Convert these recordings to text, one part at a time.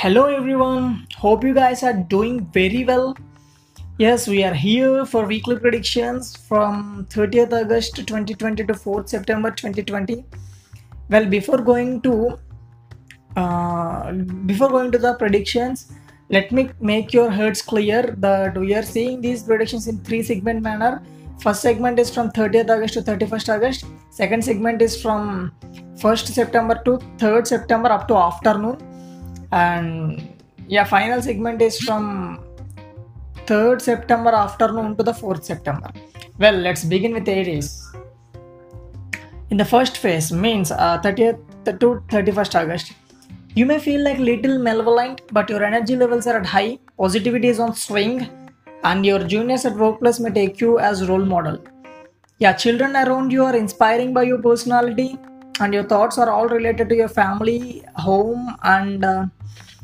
Hello everyone, hope you guys are doing very well. Yes, we are here for weekly predictions from 30th August 2020 to 4th September 2020. Well, before going to uh, before going to the predictions, let me make your heads clear that we are seeing these predictions in three segment manner. First segment is from 30th August to 31st August. Second segment is from 1st September to 3rd September up to afternoon and yeah final segment is from 3rd september afternoon to the 4th september. Well let's begin with aries in the first phase means uh, 30th to 31st august you may feel like little malevolent but your energy levels are at high positivity is on swing and your juniors at workplace may take you as role model. Yeah children around you are inspiring by your personality and your thoughts are all related to your family home and uh,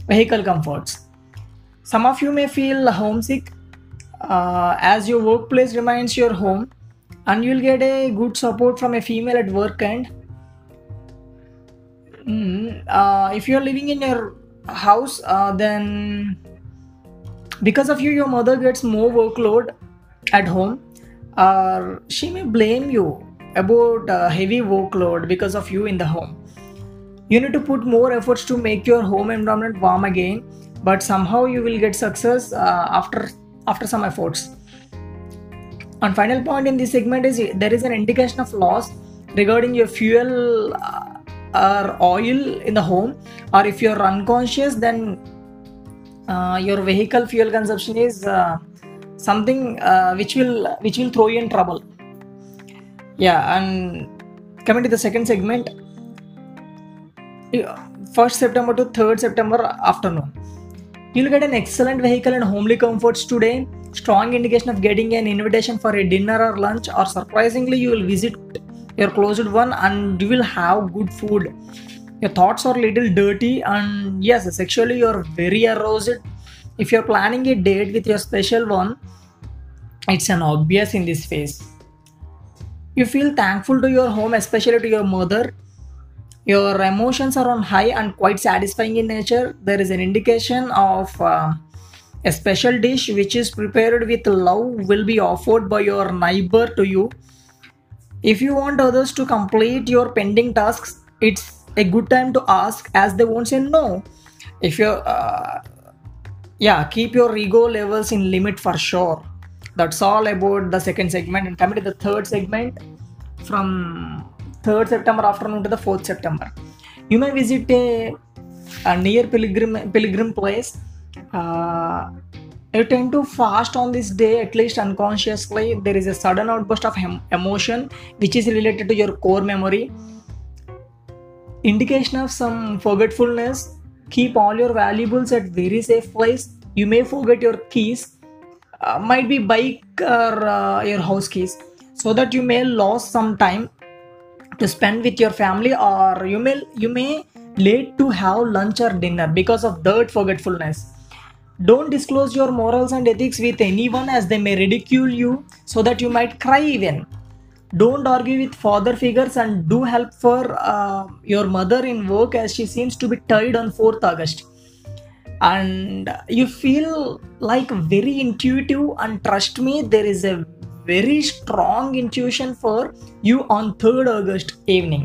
vehicle comforts. Some of you may feel homesick uh, as your workplace reminds your home and you'll get a good support from a female at work and mm, uh, if you're living in your house uh, then because of you your mother gets more workload at home or she may blame you about uh, heavy workload because of you in the home you need to put more efforts to make your home environment warm again but somehow you will get success uh, after after some efforts. And final point in this segment is there is an indication of loss regarding your fuel uh, or oil in the home or if you're unconscious then uh, your vehicle fuel consumption is uh, something uh, which will which will throw you in trouble. Yeah and coming to the second segment first september to 3rd september afternoon. You'll get an excellent vehicle and homely comforts today. Strong indication of getting an invitation for a dinner or lunch or surprisingly you will visit your closed one and you will have good food. Your thoughts are little dirty and yes sexually you're very aroused. If you're planning a date with your special one it's an obvious in this phase. You feel thankful to your home especially to your mother your emotions are on high and quite satisfying in nature. There is an indication of uh, a special dish which is prepared with love will be offered by your neighbor to you. If you want others to complete your pending tasks it's a good time to ask as they won't say no. If you're uh, yeah keep your ego levels in limit for sure. That's all about the second segment. And coming to the third segment from 3rd September afternoon to the 4th September. You may visit a, a near pilgrim pilgrim place. Uh, you tend to fast on this day, at least unconsciously. There is a sudden outburst of hem- emotion which is related to your core memory. Indication of some forgetfulness. Keep all your valuables at very safe place. You may forget your keys. Uh, might be bike or uh, your house keys so that you may lose some time to spend with your family or you may you may late to have lunch or dinner because of that forgetfulness. Don't disclose your morals and ethics with anyone as they may ridicule you so that you might cry even. Don't argue with father figures and do help for uh, your mother in work as she seems to be tired on 4th august. And you feel like very intuitive and trust me there is a very strong intuition for you on 3rd August evening.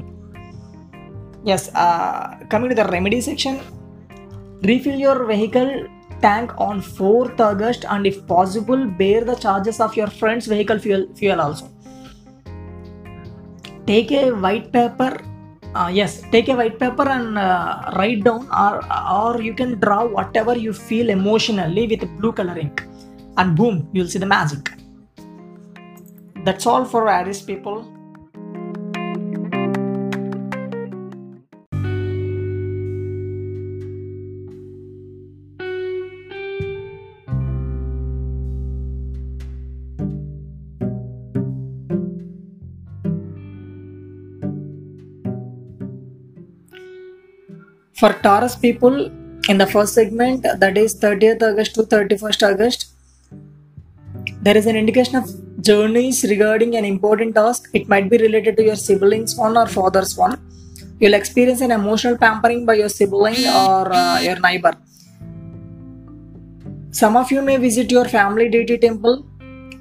Yes, uh, coming to the remedy section, refill your vehicle tank on 4th August and if possible, bear the charges of your friend's vehicle fuel, fuel also. Take a white paper. Uh, yes, take a white paper and uh, write down, or, or you can draw whatever you feel emotionally with blue color ink, and boom, you'll see the magic. That's all for Aries people. For Taurus people, in the first segment, that is 30th August to 31st August, there is an indication of journeys regarding an important task. It might be related to your siblings one or father's one. You'll experience an emotional pampering by your sibling or uh, your neighbor. Some of you may visit your family deity temple.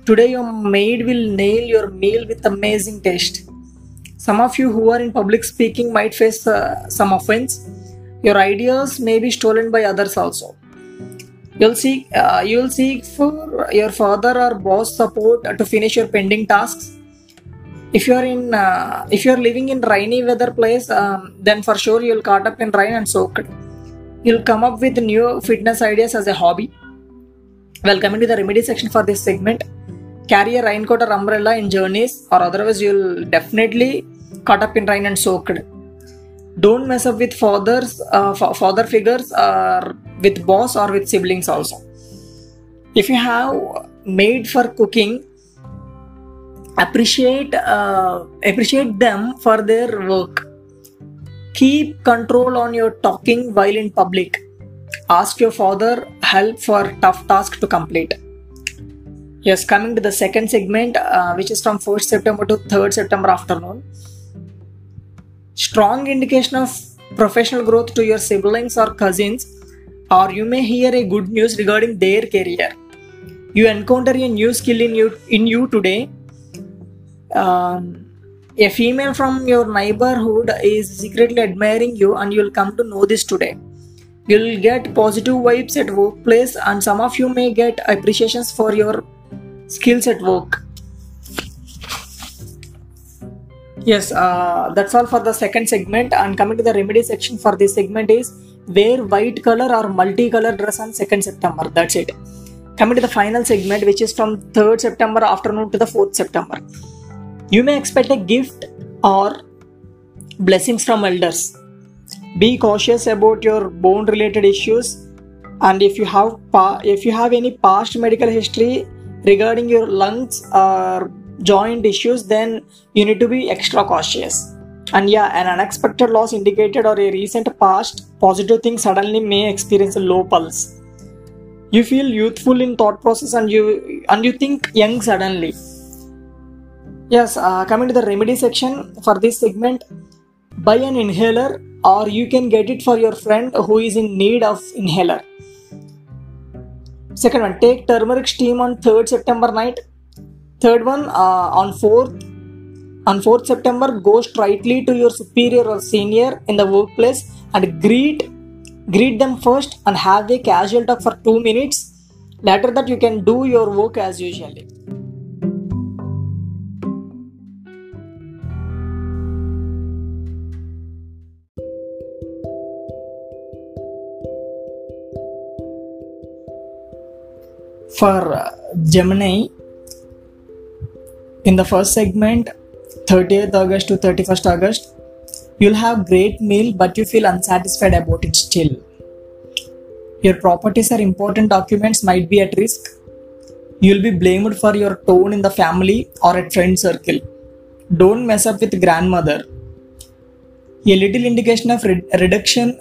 Today, your maid will nail your meal with amazing taste. Some of you who are in public speaking might face uh, some offense. Your ideas may be stolen by others also. You'll seek uh, you'll seek for your father or boss support to finish your pending tasks. If you are in uh, if you are living in rainy weather place, um, then for sure you'll caught up in rain and soaked. You'll come up with new fitness ideas as a hobby. Well, coming to the remedy section for this segment, carry a raincoat or umbrella in journeys, or otherwise you'll definitely caught up in rain and soaked. Don't mess up with fathers, uh, fa- father figures, or with boss or with siblings also. If you have made for cooking, appreciate uh, appreciate them for their work. Keep control on your talking while in public. Ask your father help for tough task to complete. Yes, coming to the second segment, uh, which is from 1st September to 3rd September afternoon. Strong indication of professional growth to your siblings or cousins, or you may hear a good news regarding their career. You encounter a new skill in you in you today. Um, a female from your neighborhood is secretly admiring you, and you'll come to know this today. You'll get positive vibes at workplace, and some of you may get appreciations for your skills at work. Yes, uh, that's all for the second segment. And coming to the remedy section for this segment is wear white color or multicolor dress on 2nd September. That's it. Coming to the final segment, which is from 3rd September afternoon to the 4th September. You may expect a gift or blessings from elders. Be cautious about your bone related issues and if you have pa- if you have any past medical history regarding your lungs or joint issues then you need to be extra cautious. And yeah an unexpected loss indicated or a recent past positive thing suddenly may experience a low pulse. You feel youthful in thought process and you and you think young suddenly. Yes uh, coming to the remedy section for this segment buy an inhaler or you can get it for your friend who is in need of inhaler. Second one take turmeric steam on 3rd september night third one uh, on 4th on 4th september go straightly to your superior or senior in the workplace and greet greet them first and have a casual talk for 2 minutes. Later that you can do your work as usually for uh, Gemini, in the first segment, 30th August to 31st August, you'll have great meal, but you feel unsatisfied about it still. Your properties or important documents might be at risk. You'll be blamed for your tone in the family or at friend circle. Don't mess up with grandmother. A little indication of re- reduction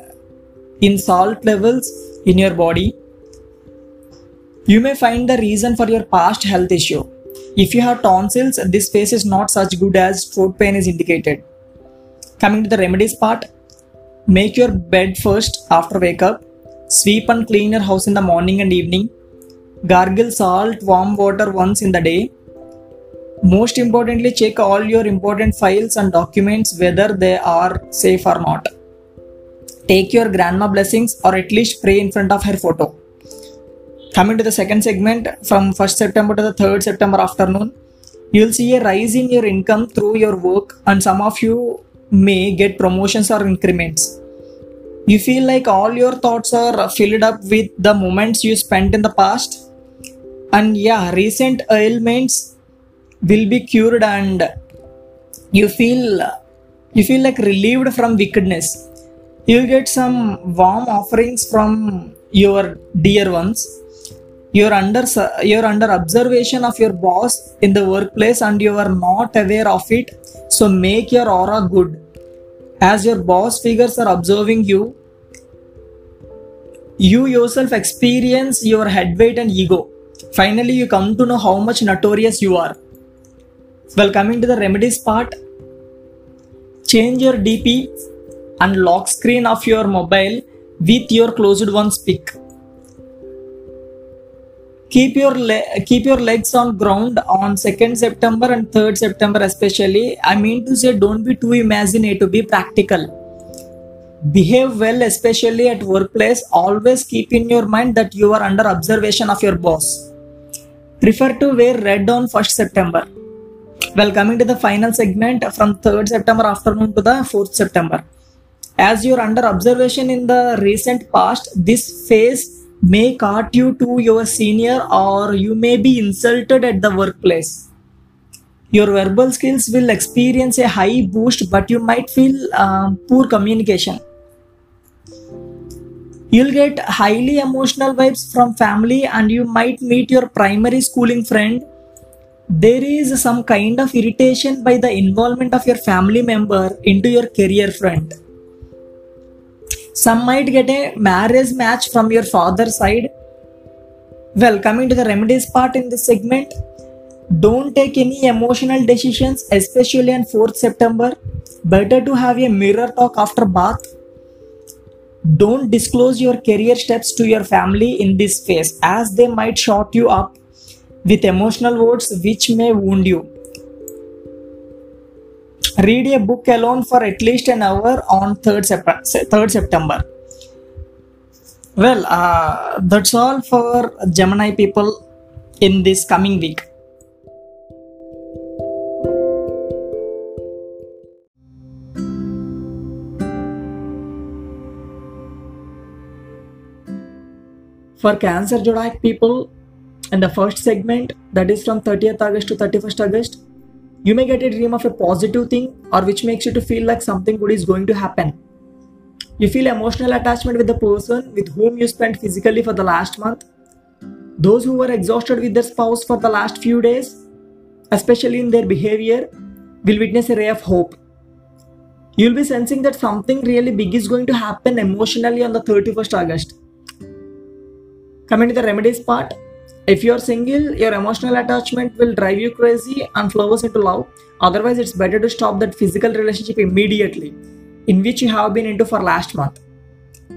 in salt levels in your body you may find the reason for your past health issue. If you have tonsils, this phase is not such good as throat pain is indicated. Coming to the remedies part, make your bed first after wake up. Sweep and clean your house in the morning and evening. Gargle salt, warm water once in the day. Most importantly, check all your important files and documents whether they are safe or not. Take your grandma blessings or at least pray in front of her photo coming to the second segment from 1st september to the 3rd september afternoon you'll see a rise in your income through your work and some of you may get promotions or increments. You feel like all your thoughts are filled up with the moments you spent in the past. And yeah recent ailments will be cured and you feel you feel like relieved from wickedness. You'll get some warm offerings from your dear ones you're under you're under observation of your boss in the workplace and you are not aware of it. So make your aura good. As your boss figures are observing you you yourself experience your head weight and ego. Finally you come to know how much notorious you are. Well coming to the remedies part change your dp and lock screen of your mobile with your closed one's pic keep your le- keep your legs on ground on 2nd september and 3rd september especially. I mean to say don't be too imaginative to be practical. Behave well especially at workplace. Always keep in your mind that you are under observation of your boss. Prefer to wear red on 1st september. Well coming to the final segment from 3rd september afternoon to the 4th september. As you're under observation in the recent past this phase may caught you to your senior or you may be insulted at the workplace. Your verbal skills will experience a high boost but you might feel um, poor communication. You'll get highly emotional vibes from family and you might meet your primary schooling friend. There is some kind of irritation by the involvement of your family member into your career front some might get a marriage match from your father's side. Well coming to the remedies part in this segment don't take any emotional decisions especially on 4th september. Better to have a mirror talk after bath. Don't disclose your career steps to your family in this phase as they might short you up with emotional words which may wound you read a book alone for at least an hour on 3rd, Sep- 3rd september. Well uh, that's all for gemini people in this coming week. For cancer zodiac people in the first segment that is from 30th august to 31st august you may get a dream of a positive thing or which makes you to feel like something good is going to happen. You feel emotional attachment with the person with whom you spent physically for the last month. Those who were exhausted with their spouse for the last few days especially in their behavior will witness a ray of hope. You'll be sensing that something really big is going to happen emotionally on the 31st august. Coming to the remedies part if you're single your emotional attachment will drive you crazy and flowers into love. Otherwise it's better to stop that physical relationship immediately in which you have been into for last month.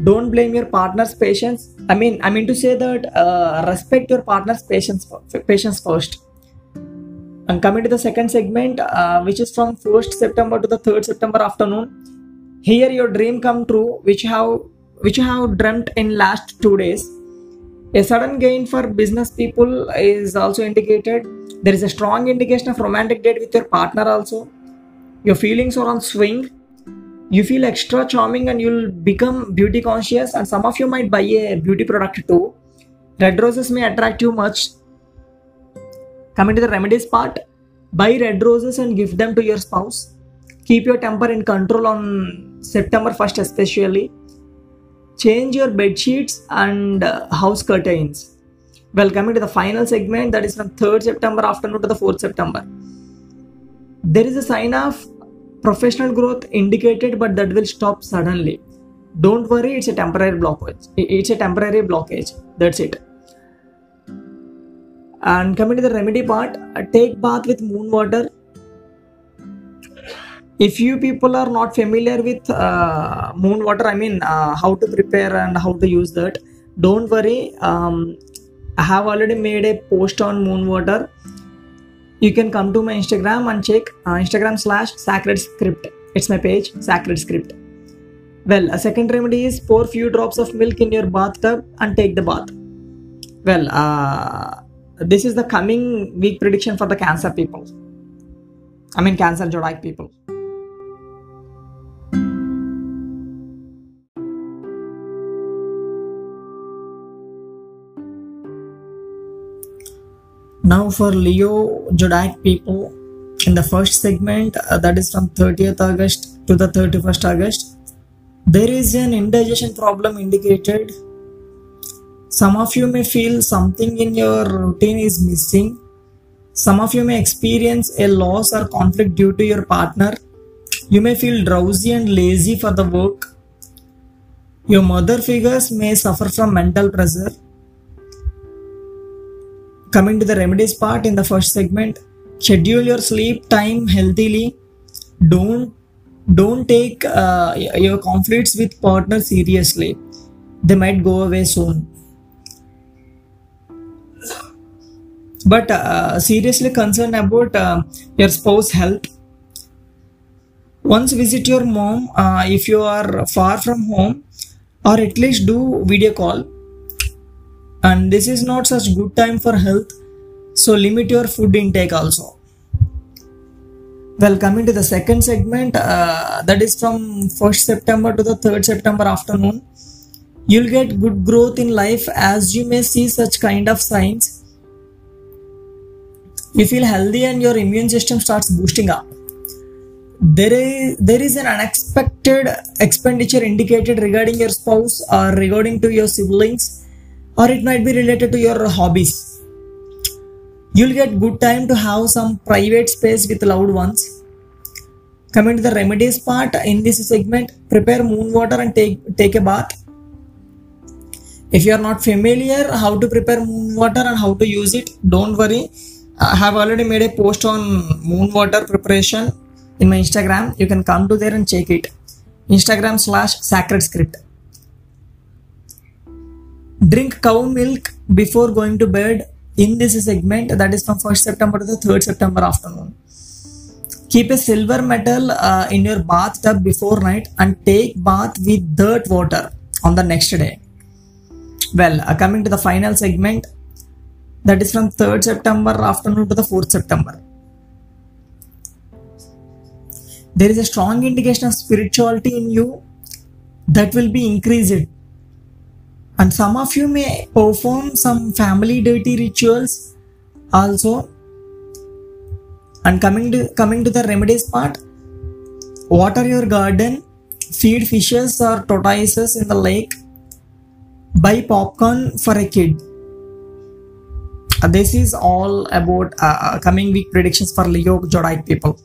Don't blame your partner's patience. I mean i mean to say that uh, respect your partner's patience patience first. And coming to the second segment uh, which is from 1st september to the 3rd september afternoon here your dream come true which have which you have dreamt in last two days a sudden gain for business people is also indicated. There is a strong indication of romantic date with your partner also. Your feelings are on swing. You feel extra charming and you'll become beauty conscious and some of you might buy a beauty product too. Red roses may attract you much. Coming to the remedies part, buy red roses and give them to your spouse. Keep your temper in control on September 1st especially change your bed sheets and uh, house curtains. Well coming to the final segment that is from 3rd september afternoon to the 4th september. There is a sign of professional growth indicated but that will stop suddenly. Don't worry it's a temporary blockage. It's a temporary blockage. That's it. And coming to the remedy part take bath with moon water if you people are not familiar with uh, moon water i mean uh, how to prepare and how to use that don't worry. Um, i have already made a post on moon water. You can come to my instagram and check uh, instagram slash sacred script. It's my page sacred script. Well a second remedy is pour few drops of milk in your bathtub and take the bath. Well uh, this is the coming week prediction for the cancer people. I mean cancer zodiac people now for leo zodiac people in the first segment uh, that is from 30th august to the 31st august there is an indigestion problem indicated. Some of you may feel something in your routine is missing. Some of you may experience a loss or conflict due to your partner. You may feel drowsy and lazy for the work. Your mother figures may suffer from mental pressure coming to the remedies part in the first segment schedule your sleep time healthily. Don't don't take uh, your conflicts with partner seriously. They might go away soon. But uh, seriously concerned about uh, your spouse health once visit your mom uh, if you are far from home or at least do video call and this is not such good time for health. So limit your food intake also. Well coming to the second segment uh, that is from 1st september to the 3rd september afternoon. You'll get good growth in life as you may see such kind of signs. You feel healthy and your immune system starts boosting up. There is there is an unexpected expenditure indicated regarding your spouse or regarding to your siblings or it might be related to your hobbies. You'll get good time to have some private space with loved ones. Coming to the remedies part in this segment prepare moon water and take take a bath. If you are not familiar how to prepare moon water and how to use it don't worry. I have already made a post on moon water preparation in my instagram. You can come to there and check it. Instagram slash sacred script drink cow milk before going to bed. In this segment that is from 1st september to the 3rd september afternoon. Keep a silver metal uh, in your bathtub before night and take bath with dirt water on the next day. Well uh, coming to the final segment that is from 3rd september afternoon to the 4th september. There is a strong indication of spirituality in you that will be increased and some of you may perform some family deity rituals also. And coming to coming to the remedies part water your garden feed fishes or tortoises in the lake buy popcorn for a kid. This is all about uh, uh, coming week predictions for leo zodiac people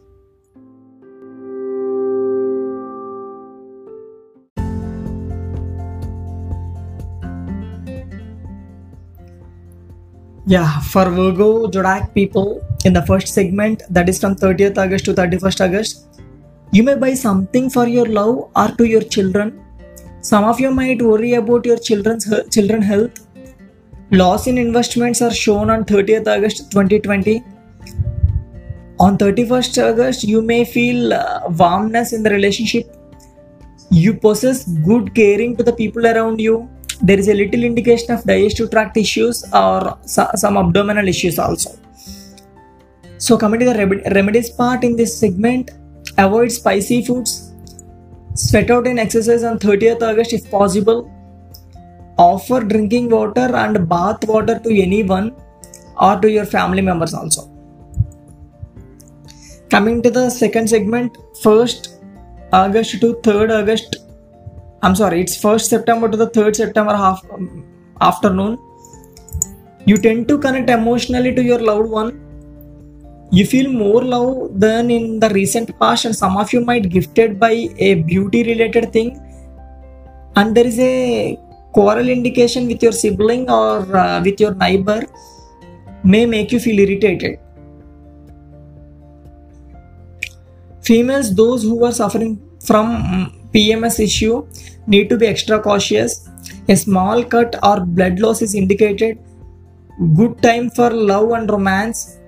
Yeah, for Virgo Zodiac people, in the first segment, that is from 30th August to 31st August, you may buy something for your love or to your children. Some of you might worry about your children's children health. Loss in investments are shown on 30th August 2020. On 31st August, you may feel uh, warmness in the relationship. You possess good caring to the people around you there is a little indication of digestive tract issues or some abdominal issues also. So, coming to the remedies part in this segment, avoid spicy foods, sweat out in exercise on 30th August if possible, offer drinking water and bath water to anyone or to your family members also. Coming to the second segment, 1st August to 3rd August I'm sorry, it's 1st September to the 3rd September half, um, afternoon. You tend to connect emotionally to your loved one. You feel more love than in the recent past, and some of you might gifted by a beauty related thing. And there is a quarrel indication with your sibling or uh, with your neighbor may make you feel irritated. Females, those who are suffering from PMS issue need to be extra cautious. A small cut or blood loss is indicated. Good time for love and romance.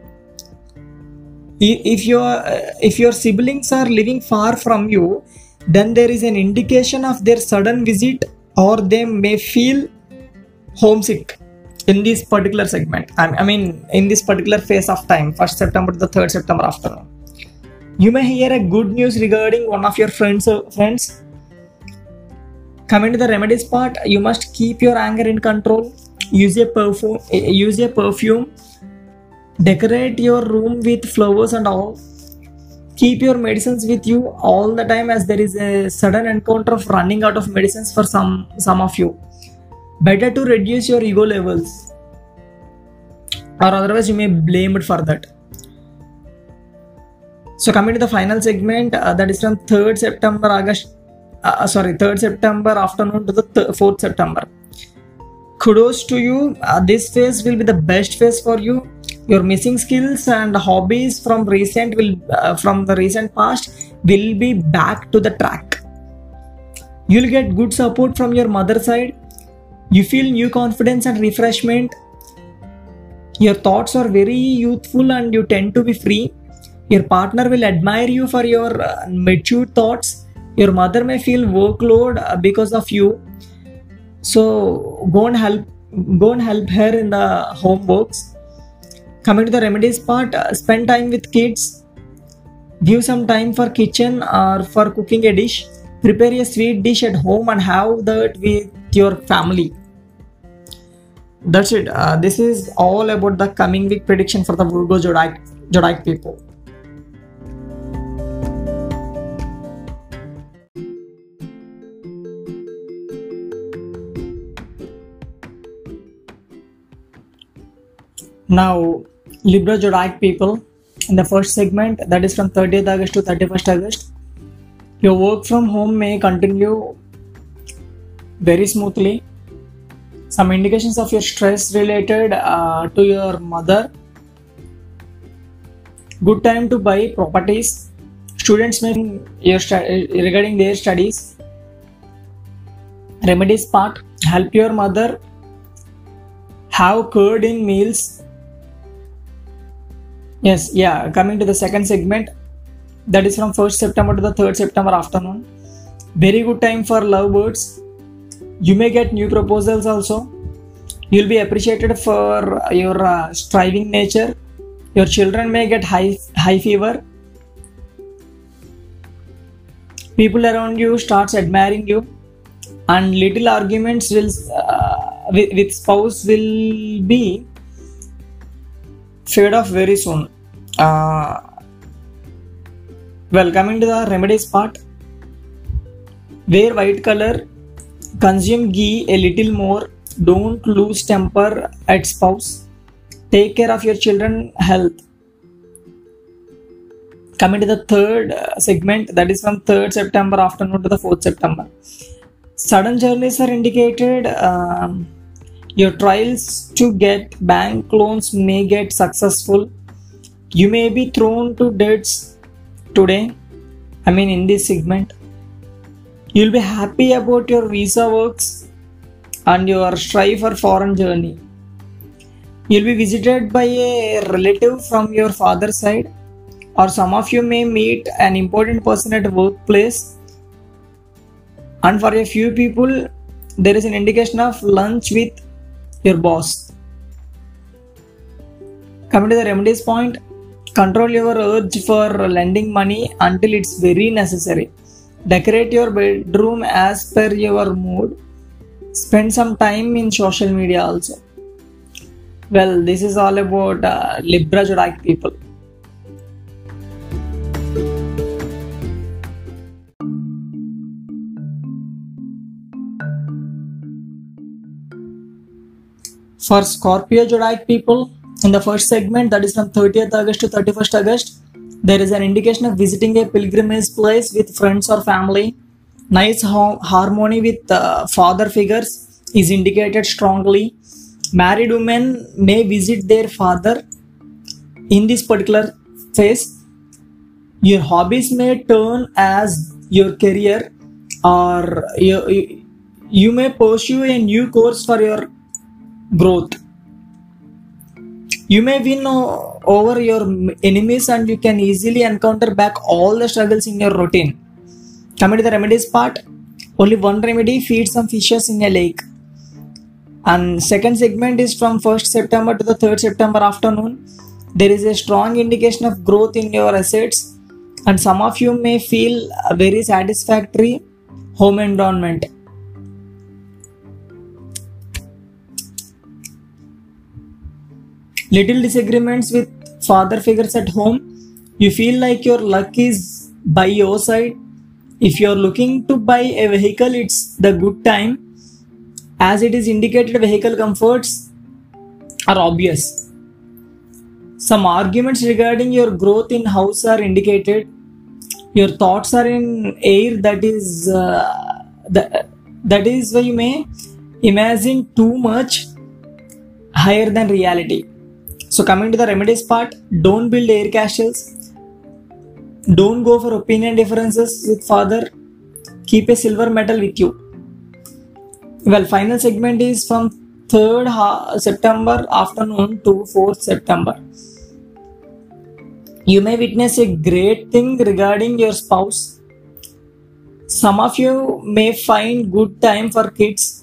If your if your siblings are living far from you, then there is an indication of their sudden visit, or they may feel homesick in this particular segment. I, mean, in this particular phase of time, first September to the third September afternoon you may hear a good news regarding one of your friends uh, friends. Coming to the remedies part you must keep your anger in control. Use a perfume use a perfume. Decorate your room with flowers and all. Keep your medicines with you all the time as there is a sudden encounter of running out of medicines for some some of you. Better to reduce your ego levels or otherwise you may blame it for that so coming to the final segment, uh, that is from 3rd September, August, uh, sorry, 3rd September afternoon to the th- 4th September. Kudos to you. Uh, this phase will be the best phase for you. Your missing skills and hobbies from recent will uh, from the recent past will be back to the track. You'll get good support from your mother side. You feel new confidence and refreshment. Your thoughts are very youthful and you tend to be free. Your partner will admire you for your uh, mature thoughts. Your mother may feel workload uh, because of you. So go and help go and help her in the homeworks. Coming to the remedies part, uh, spend time with kids. Give some time for kitchen or for cooking a dish. Prepare a sweet dish at home and have that with your family that's it uh, this is all about the coming week prediction for the virgo zodiac zodiac people now libra zodiac people in the first segment that is from 30th august to 31st august your work from home may continue very smoothly. Some indications of your stress related uh, to your mother. Good time to buy properties. Students may your regarding their studies. Remedies part help your mother. Have curd in meals yes yeah coming to the second segment that is from 1st september to the 3rd september afternoon. Very good time for lovebirds. You may get new proposals also. You'll be appreciated for your uh, striving nature. Your children may get high high fever. People around you starts admiring you. And little arguments will uh, with, with spouse will be fade off very soon. Uh, well coming to the remedies part. Wear white color consume ghee a little more don't lose temper at spouse. Take care of your children health. Coming to the third uh, segment that is from 3rd september afternoon to the 4th september. Sudden journeys are indicated um, your trials to get bank loans may get successful. You may be thrown to debts today i mean in this segment. You'll be happy about your visa works and your strive for foreign journey. You'll be visited by a relative from your father's side or some of you may meet an important person at workplace. And for a few people there is an indication of lunch with your boss. Coming to the remedies point control your urge for lending money until it's very necessary. Decorate your bedroom as per your mood. Spend some time in social media also. Well this is all about uh, libra zodiac people for scorpio zodiac people in the first segment that is from 30th august to 31st august there is an indication of visiting a pilgrimage place with friends or family. Nice ho- harmony with uh, father figures is indicated strongly. Married women may visit their father in this particular phase. Your hobbies may turn as your career or you, you, you may pursue a new course for your growth. You may win over your enemies and you can easily encounter back all the struggles in your routine. Coming to the remedies part. Only one remedy feed some fishes in a lake. And second segment is from 1st september to the 3rd september afternoon. There is a strong indication of growth in your assets. And some of you may feel a very satisfactory home environment little disagreements with father figures at home. You feel like your luck is by your side. If you're looking to buy a vehicle it's the good time. As it is indicated vehicle comforts are obvious. Some arguments regarding your growth in house are indicated. Your thoughts are in air that is uh, that, that is why you may imagine too much higher than reality so coming to the remedies part don't build air castles don't go for opinion differences with father keep a silver medal with you well final segment is from 3rd ha- September afternoon to 4th September. You may witness a great thing regarding your spouse. Some of you may find good time for kids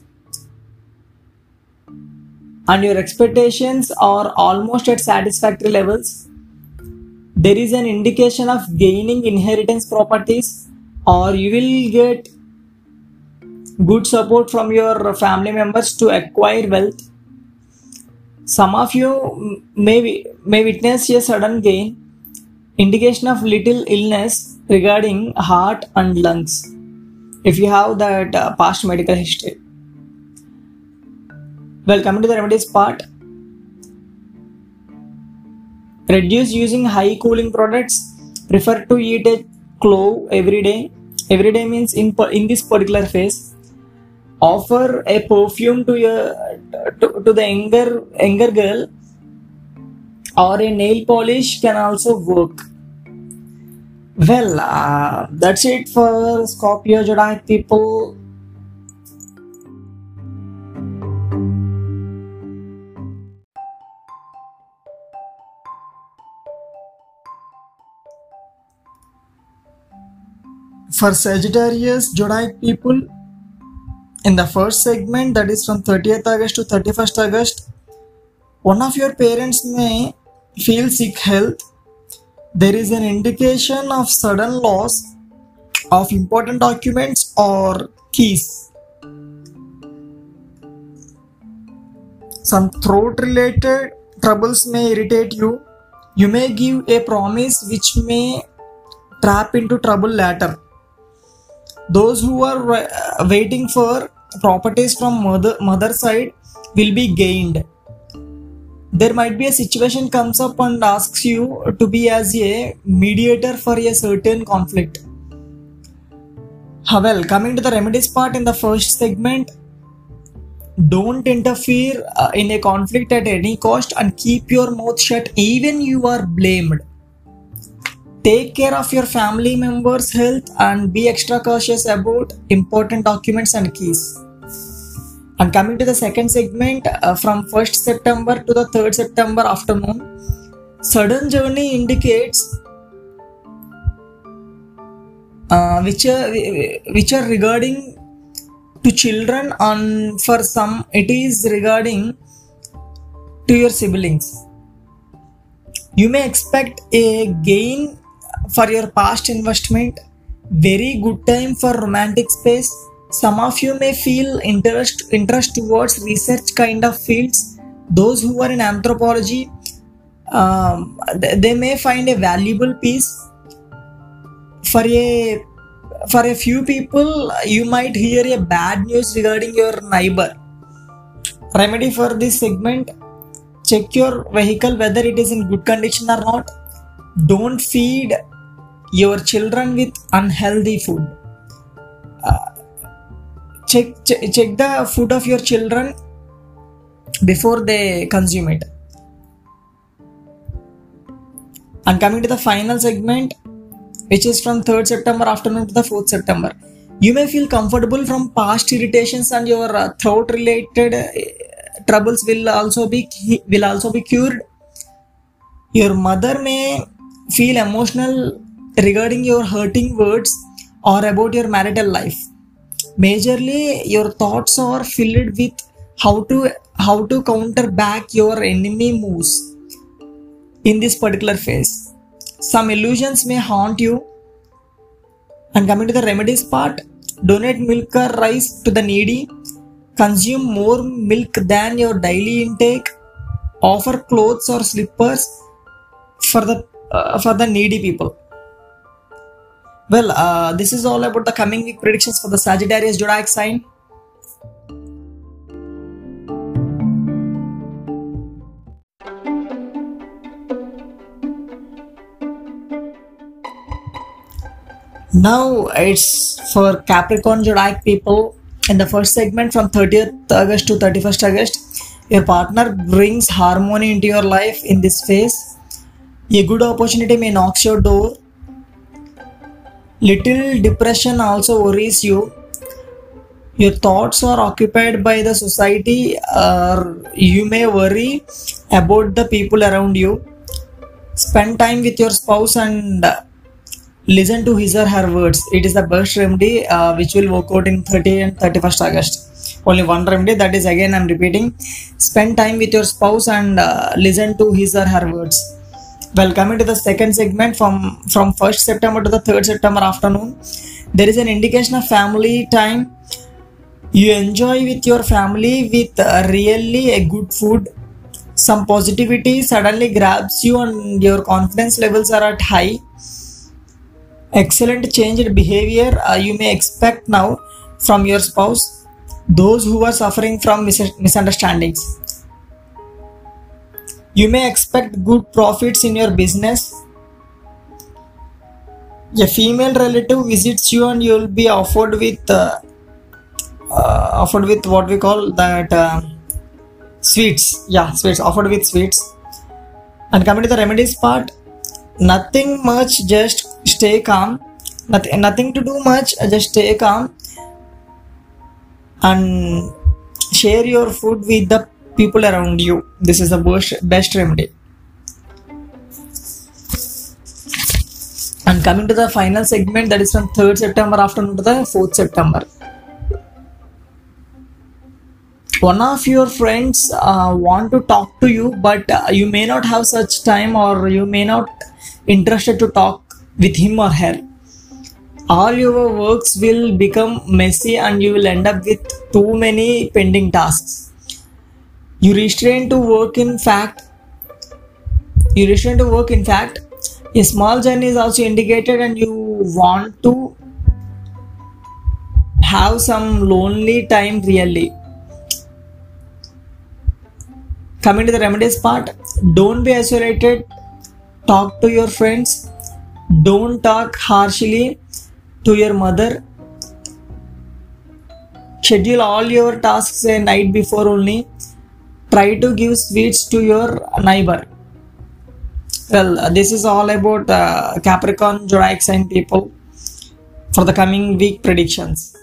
and your expectations are almost at satisfactory levels. There is an indication of gaining inheritance properties or you will get good support from your family members to acquire wealth. Some of you may, may witness a sudden gain, indication of little illness regarding heart and lungs if you have that uh, past medical history. Well, coming to the remedies part, reduce using high cooling products. Prefer to eat a clove every day. Every day means in in this particular phase. Offer a perfume to your to, to the younger younger girl, or a nail polish can also work. Well, uh, that's it for Scorpio Zodiac people. For Sagittarius Zodiac people, in the first segment, that is from 30th August to 31st August, one of your parents may feel sick health. There is an indication of sudden loss of important documents or keys. Some throat related troubles may irritate you. You may give a promise which may trap into trouble later. Those who are wa- waiting for properties from mother mother side will be gained. There might be a situation comes up and asks you to be as a mediator for a certain conflict. Well, coming to the remedies part in the first segment, don't interfere uh, in a conflict at any cost and keep your mouth shut even you are blamed take care of your family members health and be extra cautious about important documents and keys. And coming to the second segment uh, from 1st september to the 3rd september afternoon sudden journey indicates uh, which are which are regarding to children and for some it is regarding to your siblings. You may expect a gain for your past investment. Very good time for romantic space. Some of you may feel interest interest towards research kind of fields. Those who are in anthropology um, they may find a valuable piece. For a for a few people you might hear a bad news regarding your neighbor. Remedy for this segment check your vehicle whether it is in good condition or not. Don't feed your children with unhealthy food. Uh, check, check check the food of your children before they consume it. And coming to the final segment which is from 3rd september afternoon to the 4th september. You may feel comfortable from past irritations and your uh, throat related uh, troubles will also be will also be cured. Your mother may feel emotional regarding your hurting words or about your marital life. Majorly your thoughts are filled with how to how to counter back your enemy moves in this particular phase. Some illusions may haunt you. And coming to the remedies part donate milk or rice to the needy. Consume more milk than your daily intake. Offer clothes or slippers for the uh, for the needy people well uh, this is all about the coming week predictions for the sagittarius zodiac sign Now it's for Capricorn Zodiac people in the first segment from 30th August to 31st August. Your partner brings harmony into your life in this phase. A good opportunity may knock your door. Little depression also worries you. your thoughts are occupied by the society or you may worry about the people around you. Spend time with your spouse and listen to his or her words. It is the best remedy uh, which will work out in 30 and 31st august. Only one remedy that is again i'm repeating. Spend time with your spouse and uh, listen to his or her words well coming to the second segment from from 1st september to the 3rd september afternoon there is an indication of family time. You enjoy with your family with uh, really a good food. Some positivity suddenly grabs you and your confidence levels are at high. Excellent changed behavior uh, you may expect now from your spouse. Those who are suffering from mis- misunderstandings you may expect good profits in your business. A female relative visits you and you will be offered with uh, uh, offered with what we call that uh, sweets. Yeah sweets. Offered with sweets. And coming to the remedies part nothing much just stay calm. Nothing, nothing to do much just stay calm. And share your food with the people around you. This is the best, best remedy. And coming to the final segment that is from 3rd september afternoon to the 4th september. One of your friends uh, want to talk to you but uh, you may not have such time or you may not interested to talk with him or her. All your works will become messy and you will end up with too many pending tasks you restrain to work in fact. You restrain to work in fact. A small journey is also indicated and you want to have some lonely time really. Coming to the remedies part don't be isolated. Talk to your friends. Don't talk harshly to your mother. Schedule all your tasks a night before only try to give sweets to your neighbor. Well uh, this is all about uh, capricorn zodiac sign people for the coming week predictions.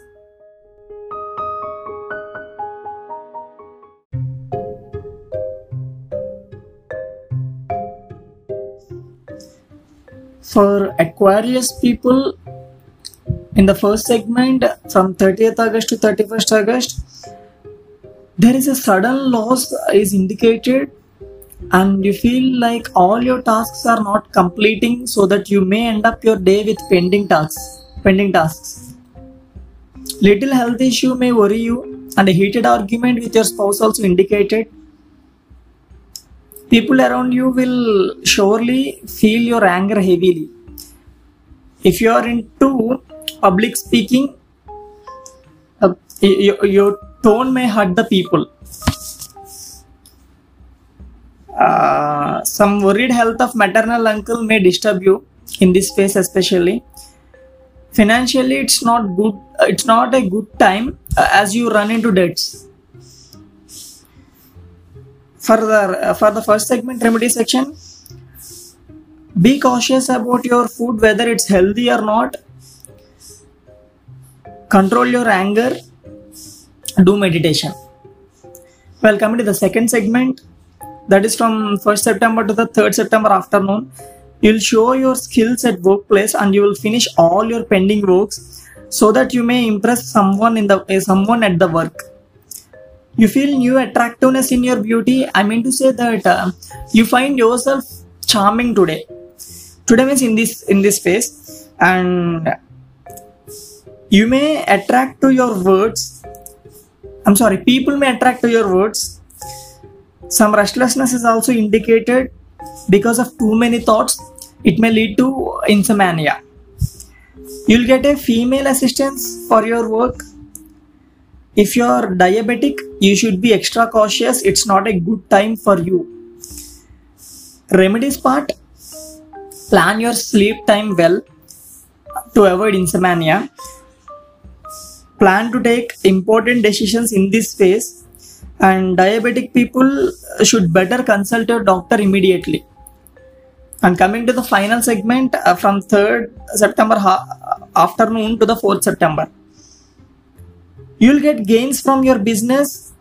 For aquarius people in the first segment from 30th august to 31st august there is a sudden loss is indicated and you feel like all your tasks are not completing so that you may end up your day with pending tasks pending tasks. Little health issue may worry you and a heated argument with your spouse also indicated. People around you will surely feel your anger heavily. If you are into public speaking uh, your, your tone may hurt the people. Uh, some worried health of maternal uncle may disturb you in this phase especially. Financially it's not good uh, it's not a good time uh, as you run into debts. Further for the first segment remedy section be cautious about your food whether it's healthy or not. Control your anger do meditation. Well coming to the second segment that is from 1st september to the 3rd september afternoon you'll show your skills at workplace and you will finish all your pending works so that you may impress someone in the uh, someone at the work. You feel new attractiveness in your beauty. I mean to say that uh, you find yourself charming today. Today means in this in this phase and you may attract to your words i'm sorry people may attract to your words. Some restlessness is also indicated because of too many thoughts. It may lead to insomnia. You'll get a female assistance for your work. If you're diabetic you should be extra cautious. It's not a good time for you. Remedies part. Plan your sleep time well to avoid insomnia plan to take important decisions in this phase and diabetic people should better consult your doctor immediately. And coming to the final segment uh, from 3rd september ha- afternoon to the 4th september. You'll get gains from your business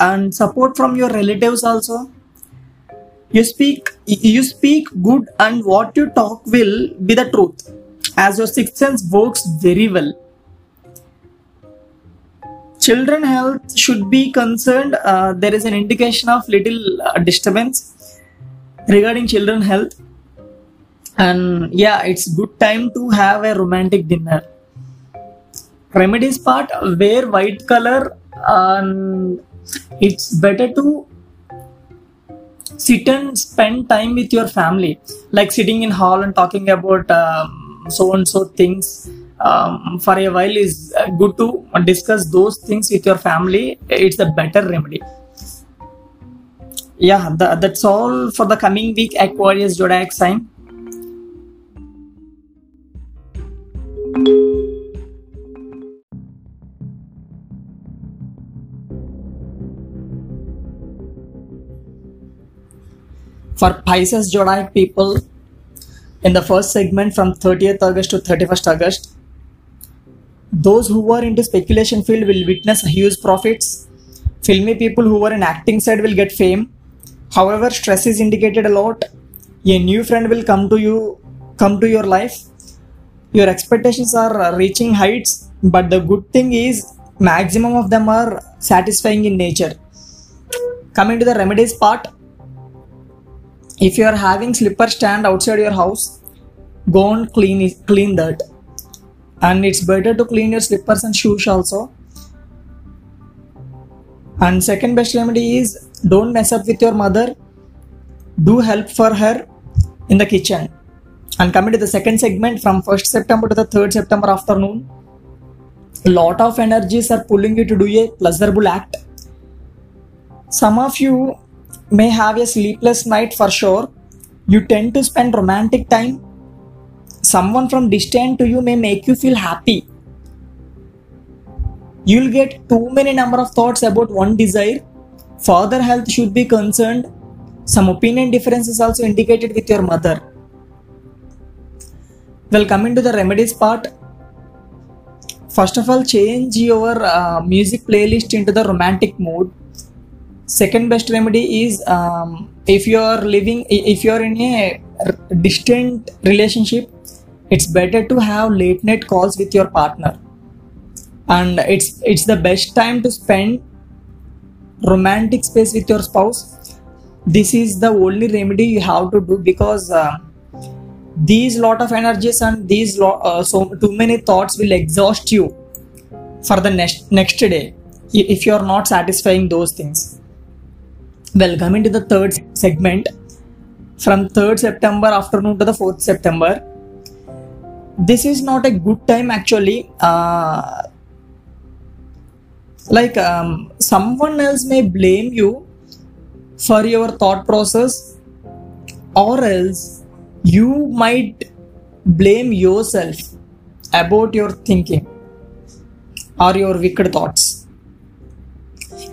and support from your relatives also. You speak you speak good and what you talk will be the truth as your sixth sense works very well children health should be concerned uh, there is an indication of little uh, disturbance regarding children health. And yeah it's good time to have a romantic dinner. Remedies part wear white color and it's better to sit and spend time with your family. Like sitting in hall and talking about um, so and so things um, for a while is uh, good to discuss those things with your family. It's a better remedy. Yeah the, that's all for the coming week. Aquarius zodiac sign. For Pisces zodiac people in the first segment from 30th August to 31st August. Those who are into speculation field will witness huge profits. Filmy people who are in acting side will get fame. However, stress is indicated a lot. A new friend will come to you, come to your life. Your expectations are uh, reaching heights, but the good thing is maximum of them are satisfying in nature. Coming to the remedies part, if you are having slipper stand outside your house go and clean clean that and it's better to clean your slippers and shoes also and second best remedy is don't mess up with your mother do help for her in the kitchen and coming to the second segment from 1st september to the 3rd september afternoon a lot of energies are pulling you to do a pleasurable act some of you may have a sleepless night for sure. You tend to spend romantic time. Someone from distant to you may make you feel happy. You'll get too many number of thoughts about one desire. father health should be concerned. Some opinion differences also indicated with your mother. Well, coming to the remedies part. First of all, change your uh, music playlist into the romantic mood second best remedy is um, if you are living if you are in a distant relationship it's better to have late night calls with your partner. And it's it's the best time to spend romantic space with your spouse. This is the only remedy you have to do because uh, these lot of energies and these lo- uh, so too many thoughts will exhaust you for the next next day if you are not satisfying those things. Well coming to the third segment from 3rd september afternoon to the 4th september. This is not a good time actually. Uh, like um, someone else may blame you for your thought process or else you might blame yourself about your thinking or your wicked thoughts.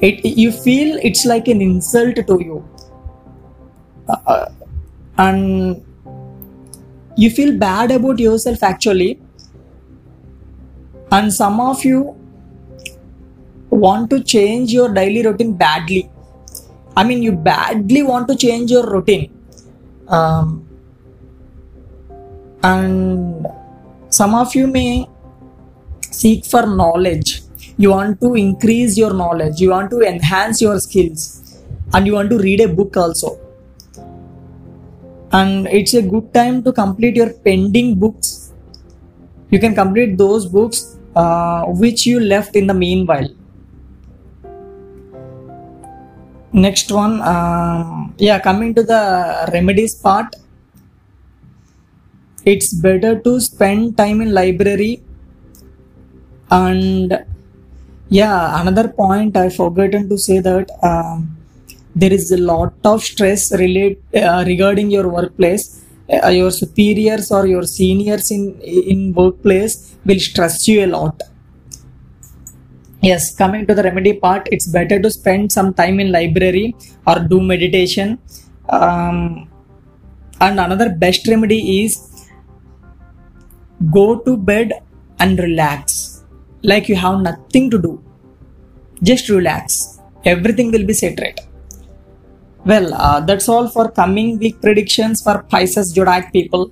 It you feel it's like an insult to you. Uh, and you feel bad about yourself actually. And some of you want to change your daily routine badly. I mean you badly want to change your routine. Um, and some of you may seek for knowledge. You want to increase your knowledge. You want to enhance your skills. And you want to read a book also and it's a good time to complete your pending books. You can complete those books uh, which you left in the meanwhile. Next one um, yeah coming to the remedies part. It's better to spend time in library. And yeah another point i forgotten to say that um, there is a lot of stress relate uh, regarding your workplace uh, your superiors or your seniors in in workplace will stress you a lot yes coming to the remedy part it's better to spend some time in library or do meditation um, and another best remedy is go to bed and relax like you have nothing to do. Just relax. Everything will be set right. Well, uh, that's all for coming week predictions for Pisces Zodiac people.